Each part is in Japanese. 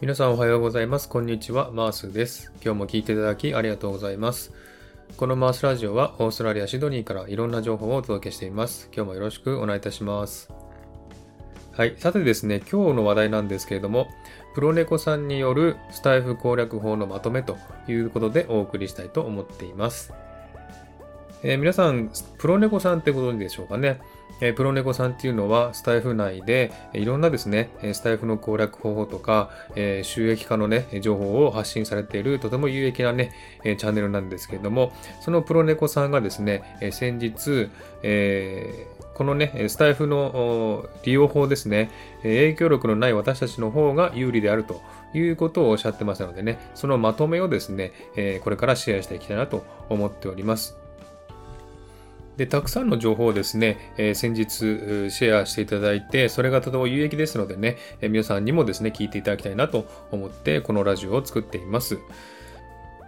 皆さんおはようございます。こんにちは。マースです。今日も聞いていただきありがとうございます。このマースラジオはオーストラリア・シドニーからいろんな情報をお届けしています。今日もよろしくお願いいたします。はい。さてですね、今日の話題なんですけれども、プロネコさんによるスタイフ攻略法のまとめということでお送りしたいと思っています。えー、皆さん、プロネコさんってご存知でしょうかね？え、プロネコさんっていうのは、スタイフ内で、いろんなですね、スタイフの攻略方法とか、え、収益化のね、情報を発信されている、とても有益なね、チャンネルなんですけれども、そのプロネコさんがですね、先日、えこのね、スタイフの利用法ですね、影響力のない私たちの方が有利であるということをおっしゃってましたのでね、そのまとめをですね、これからシェアしていきたいなと思っております。で、たくさんの情報をですね、えー、先日シェアしていただいて、それがとても有益ですのでね、えー、皆さんにもですね、聞いていただきたいなと思って、このラジオを作っています。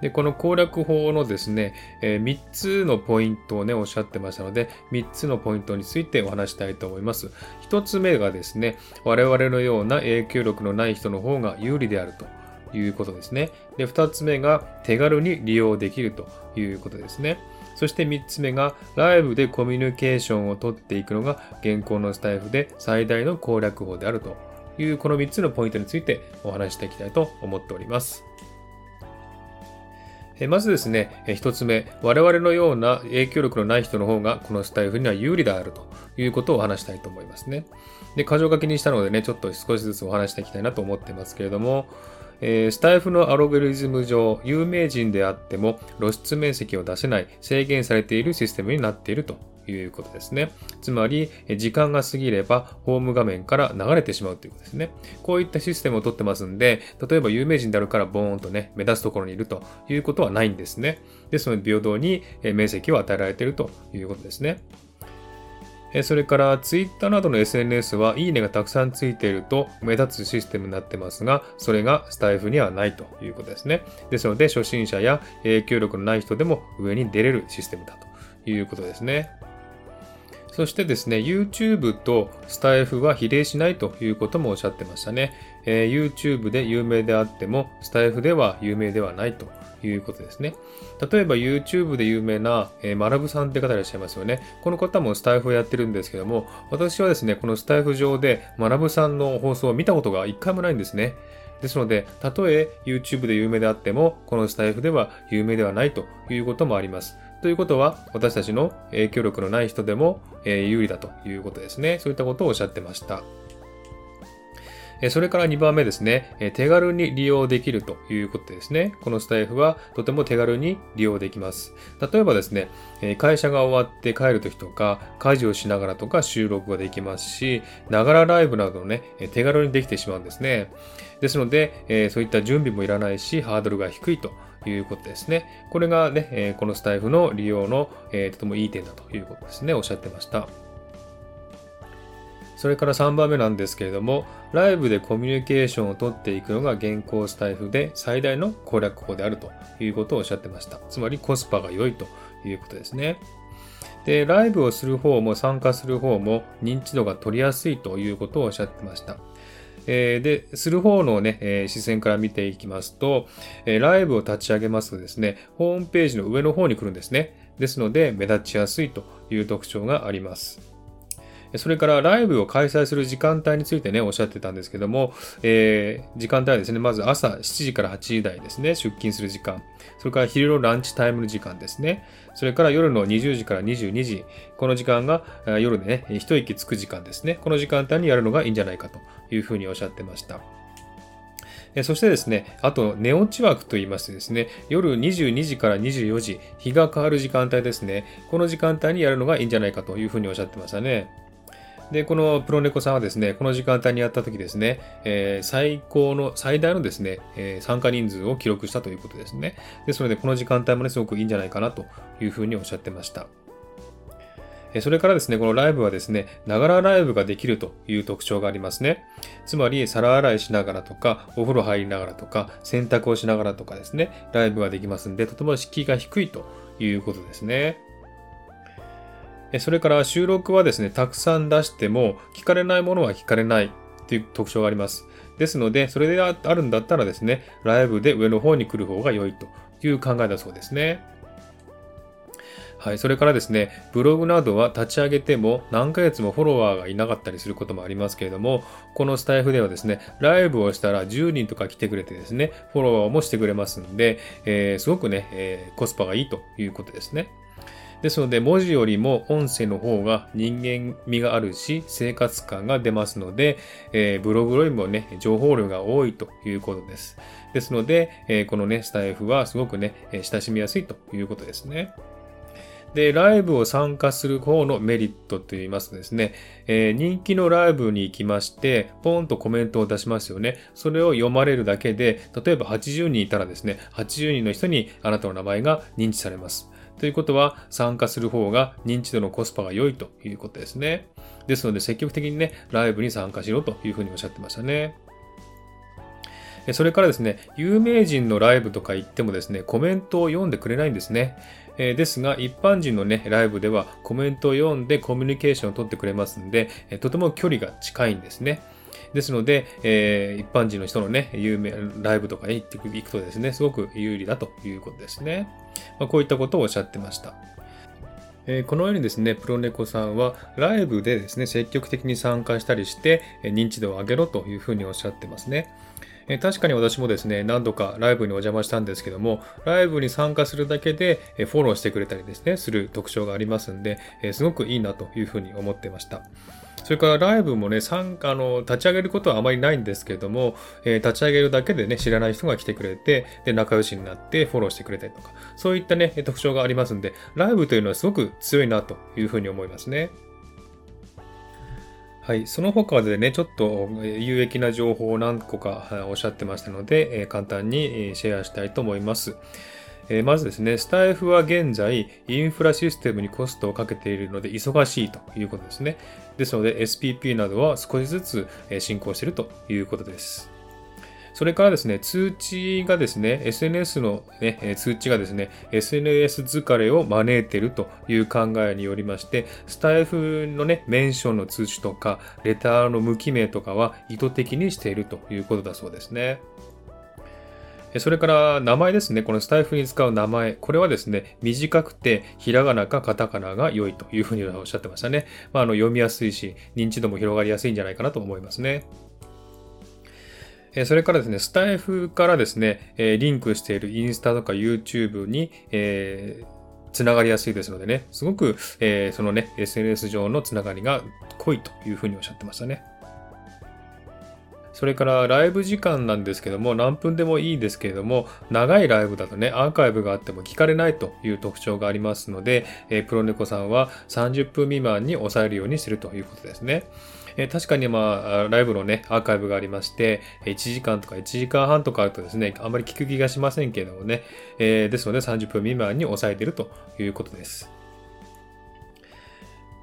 で、この攻略法のですね、えー、3つのポイントをね、おっしゃってましたので、3つのポイントについてお話したいと思います。1つ目がですね、我々のような影響力のない人の方が有利であると。いうことですね。で、2つ目が手軽に利用できるということですね。そして3つ目が、ライブでコミュニケーションをとっていくのが現行のスタイフで最大の攻略法であるというこの3つのポイントについてお話していきたいと思っております。まずですね、1つ目、我々のような影響力のない人の方がこのスタイフには有利であるということをお話したいと思いますね。で、箇条書きにしたのでね、ちょっと少しずつお話していきたいなと思ってますけれども、えー、スタイフのアログリズム上、有名人であっても露出面積を出せない制限されているシステムになっているということですね。つまり、時間が過ぎればホーム画面から流れてしまうということですね。こういったシステムをとってますんで、例えば有名人であるからボーンとね、目立つところにいるということはないんですね。ですので、平等に面積を与えられているということですね。それから Twitter などの SNS はいいねがたくさんついていると目立つシステムになってますが、それがスタイフにはないということですね。ですので、初心者や影響力のない人でも上に出れるシステムだということですね。そしてですね、YouTube とスタイフは比例しないということもおっしゃってましたね。えー、YouTube で有名であっても、スタイフでは有名ではないということですね。例えば YouTube で有名な、えー、マラブさんって方いらっしゃいますよね。この方もスタイフをやってるんですけども、私はですね、このスタイフ上でマラブさんの放送を見たことが一回もないんですね。ですので、たとえ YouTube で有名であっても、このスタイフでは有名ではないということもあります。ということは、私たちの影響力のない人でも、えー、有利だということですね。そういったことをおっしゃってました。それから2番目ですね、手軽に利用できるということですね。このスタイフはとても手軽に利用できます。例えばですね、会社が終わって帰るときとか、家事をしながらとか収録ができますし、ながらライブなどね、手軽にできてしまうんですね。ですので、そういった準備もいらないし、ハードルが低いということですね。これがね、このスタイフの利用のとてもいい点だということですね。おっしゃってました。それから3番目なんですけれども、ライブでコミュニケーションをとっていくのが現行スタイフで最大の攻略法であるということをおっしゃってました。つまりコスパが良いということですね。で、ライブをする方も参加する方も認知度が取りやすいということをおっしゃってました。えー、で、する方のね、えー、視線から見ていきますと、えー、ライブを立ち上げますとですね、ホームページの上の方に来るんですね。ですので、目立ちやすいという特徴があります。それからライブを開催する時間帯についてね、おっしゃってたんですけども、えー、時間帯はですね、まず朝7時から8時台ですね、出勤する時間。それから昼のランチタイムの時間ですね。それから夜の20時から22時。この時間が夜でね、一息つく時間ですね。この時間帯にやるのがいいんじゃないかというふうにおっしゃってました。そしてですね、あと寝落ち枠と言いましてですね、夜22時から24時、日が変わる時間帯ですね。この時間帯にやるのがいいんじゃないかというふうにおっしゃってましたね。で、このプロネコさんはですね、この時間帯にやった時ですね、えー、最高の、最大のですね、えー、参加人数を記録したということですね。ですので、この時間帯もね、すごくいいんじゃないかなというふうにおっしゃってました。それからですね、このライブはですね、ながらライブができるという特徴がありますね。つまり、皿洗いしながらとか、お風呂入りながらとか、洗濯をしながらとかですね、ライブができますんで、とても敷居が低いということですね。それから収録はですね、たくさん出しても聞かれないものは聞かれないという特徴があります。ですので、それであるんだったらですね、ライブで上の方に来る方が良いという考えだそうですね。はい、それからですね、ブログなどは立ち上げても何ヶ月もフォロワーがいなかったりすることもありますけれども、このスタイフではですね、ライブをしたら10人とか来てくれてですね、フォロワーもしてくれますんで、えー、すごくね、えー、コスパがいいということですね。ですので、文字よりも音声の方が人間味があるし、生活感が出ますので、えー、ブログよりもね、情報量が多いということです。ですので、えー、このね、スタイフはすごくね、親しみやすいということですね。で、ライブを参加する方のメリットといいますとですね、えー、人気のライブに行きまして、ポンとコメントを出しますよね。それを読まれるだけで、例えば80人いたらですね、80人の人にあなたの名前が認知されます。ということは、参加する方が認知度のコスパが良いということですね。ですので、積極的にね、ライブに参加しろというふうにおっしゃってましたね。それからですね、有名人のライブとか行ってもですね、コメントを読んでくれないんですね。えですが、一般人のね、ライブではコメントを読んでコミュニケーションを取ってくれますんで、えとても距離が近いんですね。ですので、えー、一般人の人のね、有名、ライブとかに行っていくとですね、すごく有利だということですね。まあ、こういったことをおっしゃってました。えこのようにですね、プロネコさんはライブでですね、積極的に参加したりして認知度を上げろというふうにおっしゃってますね。え確かに私もですね、何度かライブにお邪魔したんですけども、ライブに参加するだけでフォローしてくれたりですね、する特徴がありますんで、すごくいいなというふうに思ってました。それからライブもね、参加の立ち上げることはあまりないんですけれども、えー、立ち上げるだけでね、知らない人が来てくれて、で、仲良しになってフォローしてくれたりとか、そういったね、特徴がありますんで、ライブというのはすごく強いなというふうに思いますね。はい、その他でね、ちょっと有益な情報を何個かおっしゃってましたので、簡単にシェアしたいと思います。えまずですね、スタイフは現在、インフラシステムにコストをかけているので忙しいということですね。ですので、SPP などは少しずつ進行しているということです。それからですね、通知がですね、SNS の、ね、通知がですね、SNS 疲れを招いているという考えによりまして、スタイフのね、メンションの通知とか、レターの無記名とかは意図的にしているということだそうですね。それから名前ですね。このスタイフに使う名前。これはですね、短くてひらがなかカタカナが良いというふうにおっしゃってましたね。まあ、あの読みやすいし、認知度も広がりやすいんじゃないかなと思いますね。それからですね、スタイフからですね、リンクしているインスタとか YouTube に、えーつながりやすいですのでね、すごく、えー、そのね、SNS 上のつながりが濃いというふうにおっしゃってましたね。それからライブ時間なんですけども、何分でもいいですけれども、長いライブだとね、アーカイブがあっても聞かれないという特徴がありますので、え、プロネコさんは30分未満に抑えるようにするということですね。え、確かにまあ、ライブのね、アーカイブがありまして、1時間とか1時間半とかあるとですね、あんまり聞く気がしませんけれどもね、えー、ですので30分未満に抑えているということです。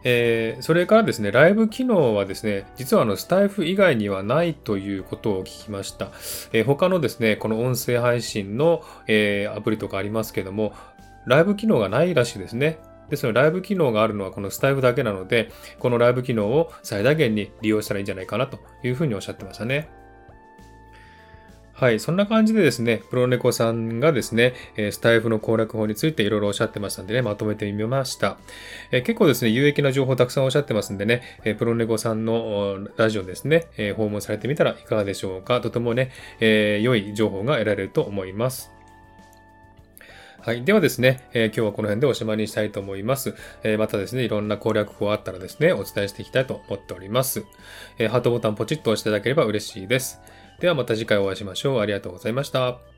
えー、それからですね、ライブ機能はですね、実はあのスタイフ以外にはないということを聞きました。えー、他のですね、この音声配信の、えー、アプリとかありますけども、ライブ機能がないらしいですね。ですので、ライブ機能があるのはこのスタイフだけなので、このライブ機能を最大限に利用したらいいんじゃないかなというふうにおっしゃってましたね。はい、そんな感じでですね、プロネコさんがですね、スタイフの攻略法についていろいろおっしゃってましたんでね、まとめてみました。え結構ですね、有益な情報たくさんおっしゃってますんでね、プロネコさんのラジオですね、訪問されてみたらいかがでしょうか。とてもね、えー、良い情報が得られると思います。はい。ではですね、えー、今日はこの辺でおしまいにしたいと思います。えー、またですね、いろんな攻略法あったらですね、お伝えしていきたいと思っております。え、ハートボタンポチッと押していただければ嬉しいです。ではまた次回お会いしましょう。ありがとうございました。